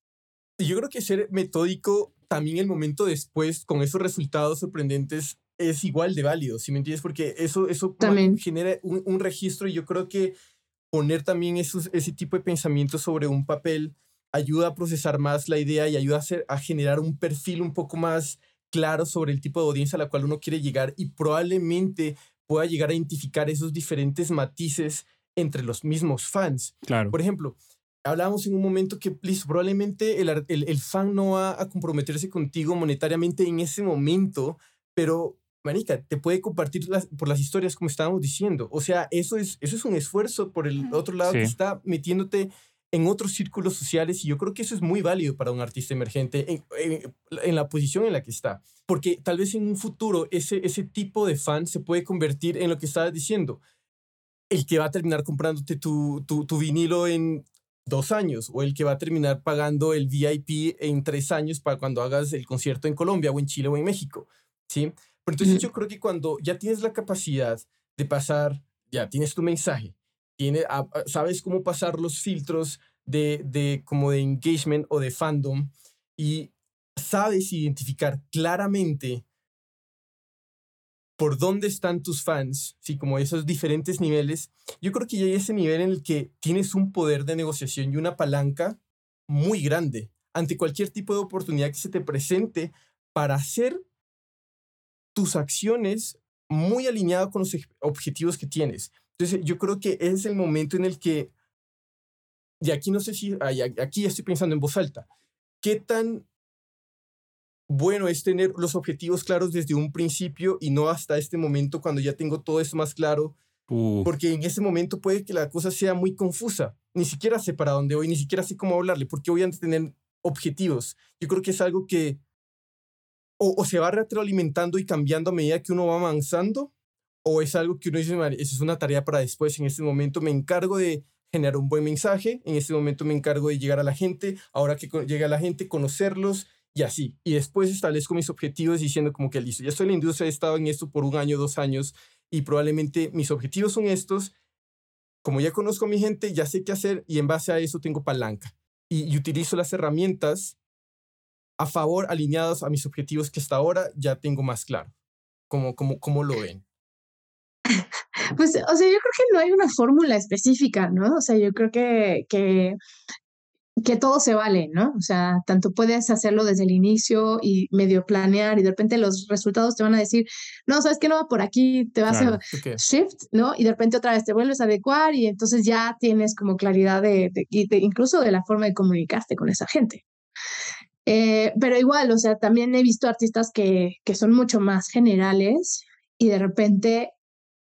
Yo creo que ser metódico también el momento después, con esos resultados sorprendentes, es igual de válido, ¿sí me entiendes? Porque eso, eso también. genera un, un, registro y yo creo que poner también esos, ese tipo de pensamientos sobre un papel ayuda a procesar más la idea y ayuda a, hacer, a generar un perfil un poco más claro sobre el tipo de audiencia a la cual uno quiere llegar y probablemente pueda llegar a identificar esos diferentes matices entre los mismos fans. Claro. Por ejemplo, hablábamos en un momento que probablemente el, el, fan no va a comprometerse contigo monetariamente en ese momento, pero, manica, te puede compartir las, por las historias como estábamos diciendo. O sea, eso es, eso es un esfuerzo por el otro lado que está metiéndote en otros círculos sociales y yo creo que eso es muy válido para un artista emergente en, en, la posición en la que está. Porque tal vez en un futuro ese, ese tipo de fan se puede convertir en lo que estabas diciendo. El que va a terminar comprándote tu, tu, tu vinilo en dos años o el que va a terminar pagando el VIP en tres años para cuando hagas el concierto en Colombia o en Chile o en México, ¿sí? Pero entonces yo creo que cuando ya tienes la capacidad de pasar, ya tienes tu mensaje, tiene, ah, ah, sabes cómo pasar los filtros de, de como de engagement o de fandom y sabes identificar claramente por dónde están tus fans, sí, como esos diferentes niveles, yo creo que ya hay ese nivel en el que tienes un poder de negociación y una palanca muy grande ante cualquier tipo de oportunidad que se te presente para hacer tus acciones muy alineado con los objetivos que tienes. Entonces, yo creo que es el momento en el que, y aquí no sé si, aquí estoy pensando en voz alta, ¿qué tan bueno es tener los objetivos claros desde un principio y no hasta este momento cuando ya tengo todo eso más claro. Porque en ese momento puede que la cosa sea muy confusa. Ni siquiera sé para dónde voy, ni siquiera sé cómo hablarle, porque voy a tener objetivos. Yo creo que es algo que o, se va retroalimentando y cambiando a medida que uno va avanzando, o es algo que uno dice, esa es una tarea para después. En este momento me encargo de generar un buen mensaje. En este momento me encargo de llegar a la gente. Ahora que llega a la gente, conocerlos y así. Y después establezco mis objetivos diciendo como que listo, ya estoy en la industria, he estado en esto por un año, dos años y probablemente mis objetivos son estos. Como ya conozco a mi gente, ya sé qué hacer y en base a eso tengo palanca. Y, utilizo las herramientas a favor, alineadas a mis objetivos que hasta ahora ya tengo más claro. ¿Cómo, cómo, cómo lo ven? Pues, o sea, yo creo que no hay una fórmula específica, ¿no? O sea, yo creo que, que que todo se vale, ¿no? O sea, tanto puedes hacerlo desde el inicio y medio planear y de repente los resultados te van a decir, no, sabes que no, por aquí te vas a shift, ¿no? Y de repente otra vez te vuelves a adecuar y entonces ya tienes como claridad de, incluso de la forma de comunicarte con esa gente. Eh, pero igual, o sea, también he visto artistas que, que son mucho más generales y de repente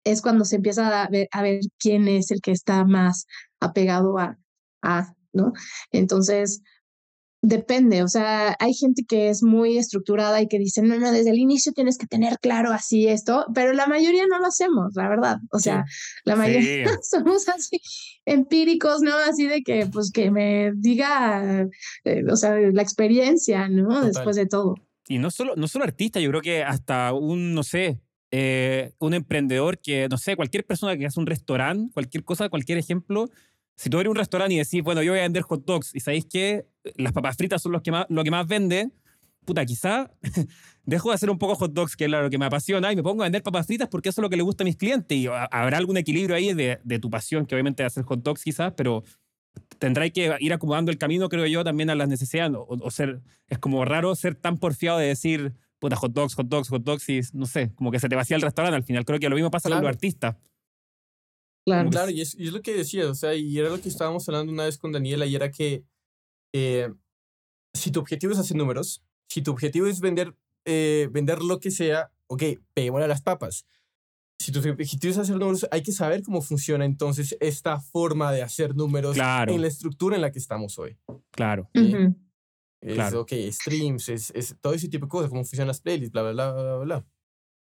es cuando se empieza a ver, a ver quién es el que está más apegado a, a ¿no? Entonces, depende, o sea, hay gente que es muy estructurada y que dice, no, no, desde el inicio tienes que tener claro así esto, pero la mayoría no lo hacemos, la verdad, o sea, la mayoría somos así empíricos, ¿no? Así de que, pues, que me diga, eh, o sea, la experiencia, ¿no? Después de todo. Y no solo, no solo artista, yo creo que hasta un, no sé, eh, un emprendedor que, no sé, cualquier persona que hace un restaurante, cualquier cosa, cualquier ejemplo, si tú eres un restaurante y decís, bueno, yo voy a vender hot dogs y sabéis que las papas fritas son los que más, lo que más vende, puta, quizá dejo de hacer un poco hot dogs, que es lo que me apasiona, y me pongo a vender papas fritas porque eso es lo que le gusta a mis clientes. Y habrá algún equilibrio ahí de, de tu pasión, que obviamente es hacer hot dogs quizás, pero tendráis que ir acomodando el camino, creo yo, también a las necesidades. O, ser, es como raro ser tan porfiado de decir, puta, hot dogs, hot dogs, hot dogs, y no sé, como que se te vacía el restaurante al final. Creo que lo mismo pasa con los artistas. Claro. y es, lo que decía, o sea, y era lo que estábamos hablando una vez con Daniela, y era que eh, si tu objetivo es hacer números, si tu objetivo es vender, eh, vender lo que sea, ok, peguémosle a las papas. Si tu objetivo es hacer números, hay que saber cómo funciona entonces esta forma de hacer números en la estructura en la que estamos hoy. Claro. Es, claro. ok, streams, es, es, todo ese tipo de cosas, cómo funcionan las playlists, bla, bla, bla, bla, bla.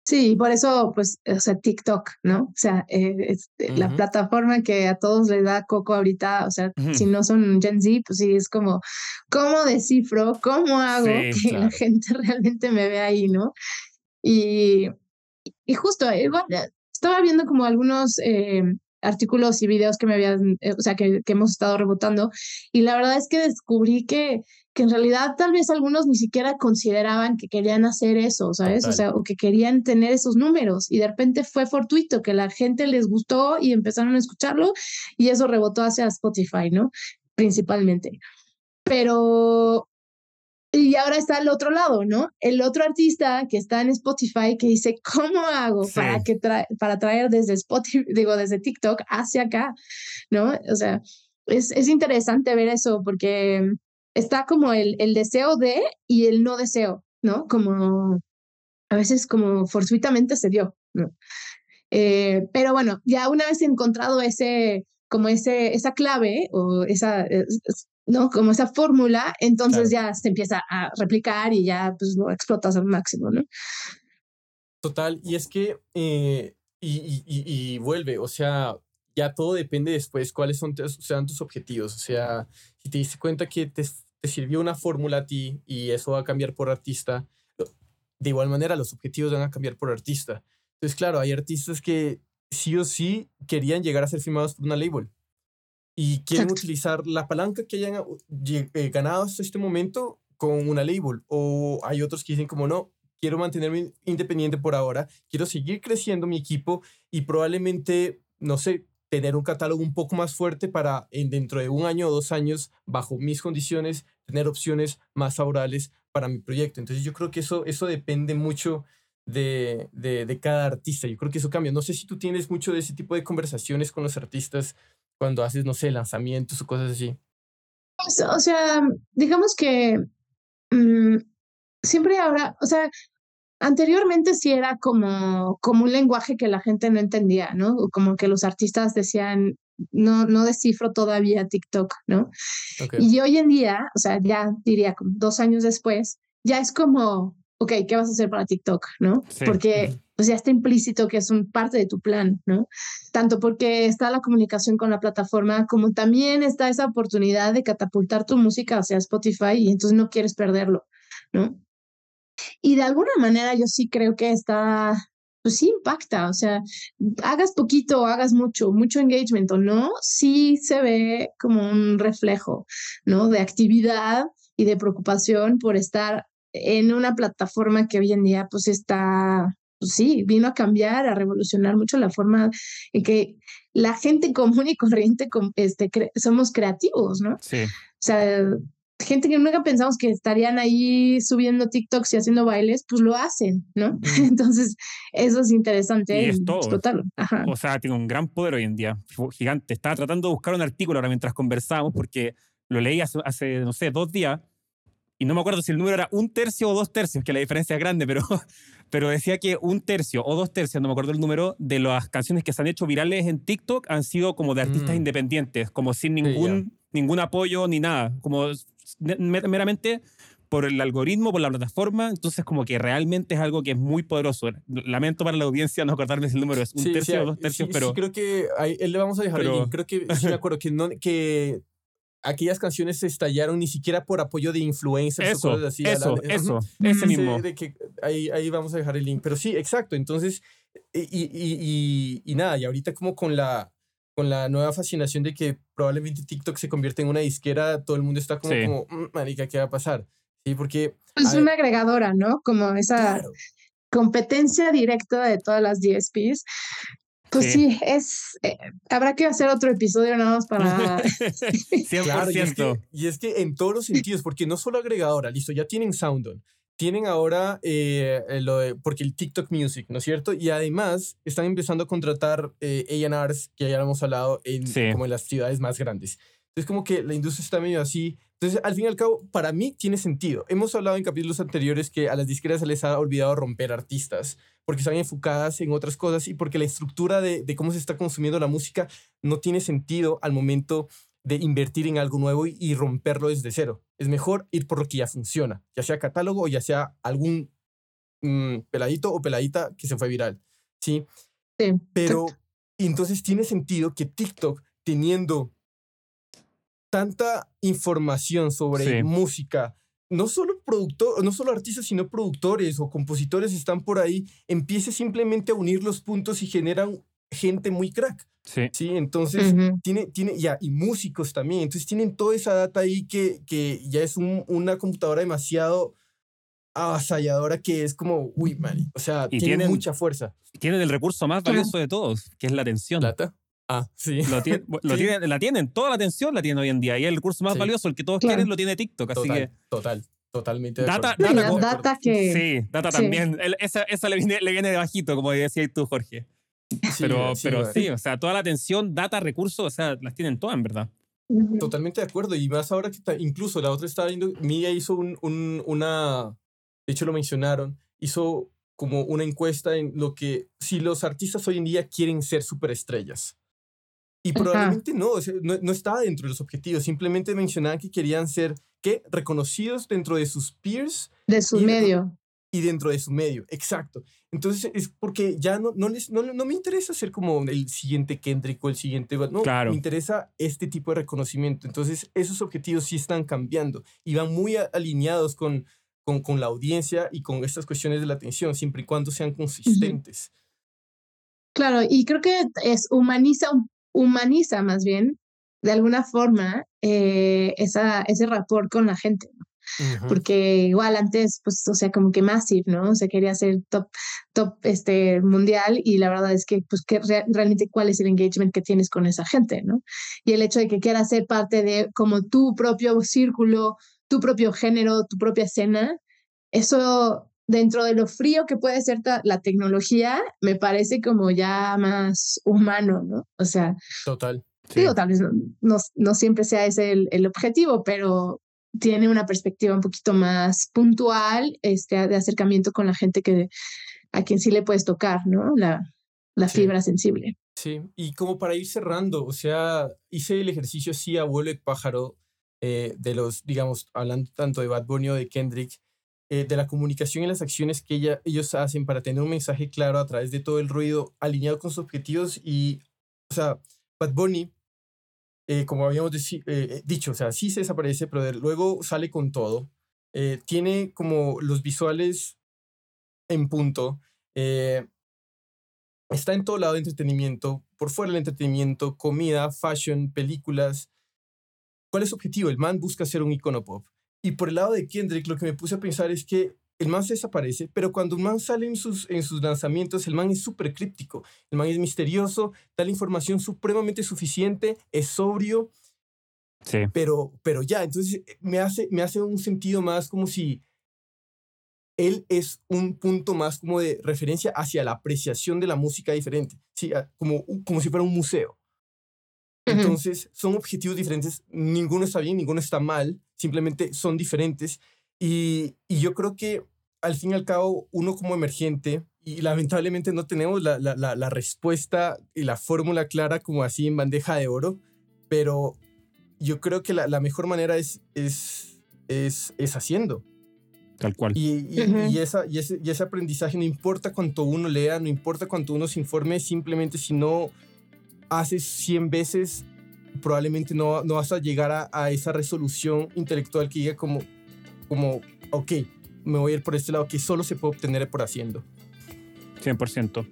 Sí, por eso, pues, o sea, TikTok, ¿no? O sea, eh, es eh, la plataforma que a todos les da coco ahorita, o sea, si no son Gen Z, pues sí, es como, ¿cómo descifro? ¿Cómo hago que la gente realmente me vea ahí, ¿no? Y, y justo, igual, estaba viendo como algunos eh, artículos y videos que me habían, o sea, que, que hemos estado rebotando, y la verdad es que descubrí que que en realidad tal vez algunos ni siquiera consideraban que querían hacer eso, ¿sabes? O sea, o que querían tener esos números y de repente fue fortuito que la gente les gustó y empezaron a escucharlo y eso rebotó hacia Spotify, ¿no? Principalmente. Pero y ahora está el otro lado, ¿no? El otro artista que está en Spotify que dice, ¿cómo hago para, que para traer desde Spotify, digo, desde TikTok hacia acá, ¿no? O sea, es, es interesante ver eso porque está como el, el deseo de y el no deseo, ¿no? Como a veces como fortuitamente se dio, ¿no? Eh, pero bueno, ya una vez encontrado ese, como ese, esa clave o esa, ¿no? Como esa fórmula, entonces ya se empieza a replicar y ya pues lo explotas al máximo, ¿no? Total, y es que, eh, y, y, y, vuelve, o sea, ya todo depende después cuáles son sean tus objetivos. O sea, si te diste cuenta que te, te sirvió una fórmula a ti y eso va a cambiar por artista, de igual manera los objetivos van a cambiar por artista. Entonces, claro, hay artistas que sí o sí querían llegar a ser firmados por una label y quieren utilizar la palanca que hayan eh, ganado hasta este momento con una label. O hay otros que dicen como no, quiero mantenerme independiente por ahora, quiero seguir creciendo mi equipo y probablemente, no sé, tener un catálogo un poco más fuerte para en, dentro de un año o dos años, bajo mis condiciones, tener opciones más favorables para mi proyecto. Entonces yo creo que eso, eso depende mucho de, de, cada artista. Yo creo que eso cambia. No sé si tú tienes mucho de ese tipo de conversaciones con los artistas cuando haces, no sé, lanzamientos o cosas así. Pues, o sea, digamos que mm, siempre habrá, o sea, Anteriormente sí era como, como un lenguaje que la gente no entendía, ¿no? Como que los artistas decían, no, no descifro todavía TikTok, ¿no? Y hoy en día, o sea, ya diría como dos años después, ya es como, ok, ¿qué vas a hacer para TikTok, no? Porque pues ya está implícito que es un parte de tu plan, ¿no? Tanto porque está la comunicación con la plataforma, como también está esa oportunidad de catapultar tu música hacia Spotify y entonces no quieres perderlo, ¿no? Y de alguna manera yo sí creo que está, pues sí impacta, o sea, hagas poquito o hagas mucho, mucho engagement o no, sí se ve como un reflejo, ¿no? De actividad y de preocupación por estar en una plataforma que hoy en día pues está, pues sí, vino a cambiar, a revolucionar mucho la forma en que la gente común y corriente este, somos creativos, ¿no? Sí. O sea, gente que nunca pensamos que estarían ahí subiendo TikToks y haciendo bailes, pues lo hacen, ¿no? Entonces, eso es interesante. Y es todo. Total. O sea, tiene un gran poder hoy en día, gigante. Estaba tratando de buscar un artículo ahora mientras conversábamos, porque lo leí hace, hace, no sé, dos días, y no me acuerdo si el número era un tercio o dos tercios, que la diferencia es grande, pero, pero decía que un tercio o dos tercios, no me acuerdo el número, de las canciones que se han hecho virales en TikTok han sido como de artistas mm. independientes, como sin ningún, ningún apoyo ni nada, como meramente por el algoritmo, por la plataforma, entonces como que realmente es algo que es muy poderoso. Lamento para la audiencia no acordarme si el número es un tercio o dos tercios, pero... Sí, creo que ahí, le vamos a dejar link. Creo que sí me acuerdo que, no, que aquellas canciones se estallaron ni siquiera por apoyo de influencers eso, o cosas así. Eso, eso, ese mismo. De que ahí, ahí vamos a dejar el link. Pero sí, exacto. Entonces, y, y, y, y nada, y ahorita como con la con la nueva fascinación de que probablemente TikTok se convierte en una disquera, todo el mundo está como, como mm, marica, ¿qué va a pasar? Sí, porque... Es pues una agregadora, ¿no? Como esa competencia directa de todas las DSPs. Pues sí, es. Eh, habrá que hacer otro episodio nada más para. 100%. Claro, y, es que, y, es que, en todos los sentidos, porque no solo agregadora, listo, ya tienen Soundon, tienen ahora eh, lo de, porque el TikTok Music, ¿no es cierto? Y además están empezando a contratar eh, A&Rs, que ya hemos hablado, en, como en las ciudades más grandes. Entonces como que la industria está medio así. Entonces, al fin y al cabo, para mí tiene sentido. Hemos hablado en capítulos anteriores que a las disqueras se les ha olvidado romper artistas porque están enfocadas en otras cosas y porque la estructura de, de cómo se está consumiendo la música no tiene sentido al momento de invertir en algo nuevo y, romperlo desde cero. Es mejor ir por lo que ya funciona, ya sea catálogo o ya sea algún mm, peladito o peladita que se fue viral. ¿sí? Sí. Pero entonces tiene sentido que TikTok, teniendo tanta información sobre música, no solo productor, no solo artistas, sino productores o compositores están por ahí, empiece simplemente a unir los puntos y generan gente muy crack. Sí. Sí, entonces tiene, tiene, ya, y músicos también. Entonces tienen toda esa data ahí que, que ya es una computadora demasiado avasalladora que es como, uy, man, o sea, tiene tienen, mucha fuerza. Tienen el recurso más valioso de todos, que es la atención. ¿Plata? Ah, sí. Lo, Tienen, la tienen, toda la atención la tienen hoy en día. Y el recurso más valioso, el que todos quieren, lo tiene TikTok. Así total, que. Total. Totalmente. data, data, data que... Sí, data también. esa, esa le, viene, le viene de bajito, como decías tú, Jorge pero, sí, pero sí, o sea, toda la atención, data, recursos, o sea, las tienen todas, en verdad. Totalmente de acuerdo. Y más ahora que incluso la otra estaba viendo, Mia hizo un, un, una, de hecho lo mencionaron, hizo como una encuesta en lo que, si los artistas hoy en día quieren ser superestrellas. Y probablemente no, no, no, estaba dentro de los objetivos, simplemente mencionaban que querían ser, ¿qué? Reconocidos dentro de sus peers. De su medio y dentro de su medio, exacto. Entonces es porque ya no, no, les, no, no me interesa ser como el siguiente Kendrick o el siguiente, no, claro. me interesa este tipo de reconocimiento. Entonces esos objetivos sí están cambiando y van muy alineados con, con, con la audiencia y con estas cuestiones de la atención, siempre y cuando sean consistentes. Claro, y creo que es humaniza, humaniza más bien, de alguna forma, eh, esa, ese rapport con la gente. ¿No? porque igual antes, pues, o sea, como que Massive, ¿no? O sea, quería ser top, top este, mundial y la verdad es que, pues, que realmente cuál es el engagement que tienes con esa gente, ¿no? Y el hecho de que quieras ser parte de como tu propio círculo, tu propio género, tu propia escena, eso dentro de lo frío que puede ser la tecnología, me parece como ya más humano, ¿no? O sea... Total. Digo, tal vez no, no, siempre sea ese el, el objetivo, pero, tiene una perspectiva un poquito más puntual este, de acercamiento con la gente que a quien sí le puedes tocar, ¿no? La, la fibra sensible. Sí, y como para ir cerrando, o sea, hice el ejercicio sí, abuelo y pájaro, eh, de los, digamos, hablando tanto de Bad Bunny o de Kendrick, eh, de la comunicación y las acciones que ella, ellos hacen para tener un mensaje claro a través de todo el ruido alineado con sus objetivos y, o sea, Bad Bunny, eh, como habíamos eh, dicho, o sea, sí se desaparece, pero luego sale con todo. tiene como los visuales en punto. está en todo lado de entretenimiento, por fuera del entretenimiento, comida, fashion, películas. ¿Cuál es su objetivo? El man busca ser un icono pop. Y por el lado de Kendrick, lo que me puse a pensar es que el man se desaparece, pero cuando un man sale en sus, en sus lanzamientos, el man es súper críptico, el man es misterioso, da la información supremamente suficiente, es sobrio, sí. pero, pero ya, entonces eh, me hace, me hace un sentido más como si él es un punto más como de referencia hacia la apreciación de la música diferente, ¿sí? como, como si fuera un museo. Entonces, son objetivos diferentes, ninguno está bien, ninguno está mal, simplemente son diferentes. Y, y yo creo que al fin y al cabo, uno como emergente, y lamentablemente no tenemos la, la, la, respuesta y la fórmula clara como así en bandeja de oro, pero yo creo que la, mejor manera es, es, es, es haciendo. Tal cual. Y, y, esa, y, ese, y ese aprendizaje, no importa cuánto uno lea, no importa cuánto uno se informe, simplemente si no haces 100 veces, probablemente no, no vas a llegar a, a, esa resolución intelectual que diga como, como, ok, me voy a ir por este lado, que solo se puede obtener por haciendo. 100%.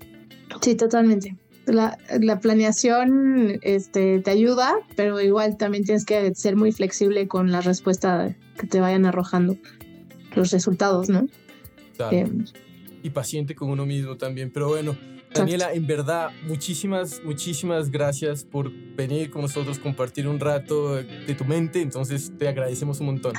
Sí, totalmente. La, la, planeación este, te ayuda, pero igual también tienes que ser muy flexible con la respuesta que te vayan arrojando los resultados, ¿no? Claro. Eh, y paciente con uno mismo también. Pero bueno, Daniela, en verdad, muchísimas, muchísimas gracias por venir con nosotros, compartir un rato de tu mente. Entonces, te agradecemos un montón.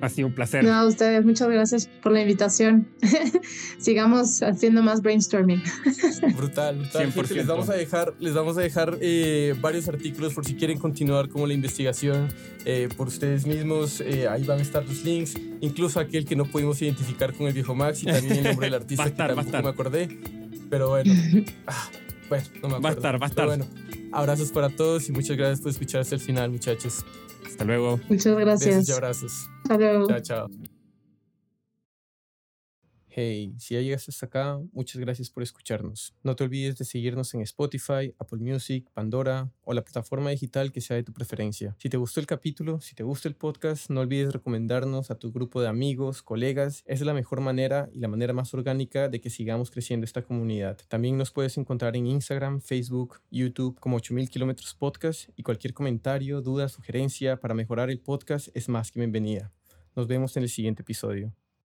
Ha sido un placer. No, a ustedes, muchas gracias por la invitación. Sigamos haciendo más brainstorming. brutal, brutal. les vamos a dejar, les vamos a dejar eh, varios artículos por si quieren continuar como la investigación eh, por ustedes mismos. Eh, ahí van a estar los links, incluso aquel que no pudimos identificar con el viejo Max y también el nombre del artista que tampoco me acordé. Pero bueno, ah, bueno, no me acuerdo. Va a estar, va a estar. bueno, abrazos para todos y muchas gracias por escuchar hasta el final, muchachos. Hasta luego. Muchas gracias. Besos y abrazos. Hasta luego. Chao, chao. Hey, si ya llegaste hasta acá, muchas gracias por escucharnos. No te olvides de seguirnos en Spotify, Apple Music, Pandora o la plataforma digital que sea de tu preferencia. Si te gustó el capítulo, si te gusta el podcast, no olvides recomendarnos a tu grupo de amigos, colegas. Es la mejor manera y la manera más orgánica de que sigamos creciendo esta comunidad. También nos puedes encontrar en Instagram, Facebook, YouTube como 8000 kilómetros podcast y cualquier comentario, duda, sugerencia para mejorar el podcast es más que bienvenida. Nos vemos en el siguiente episodio.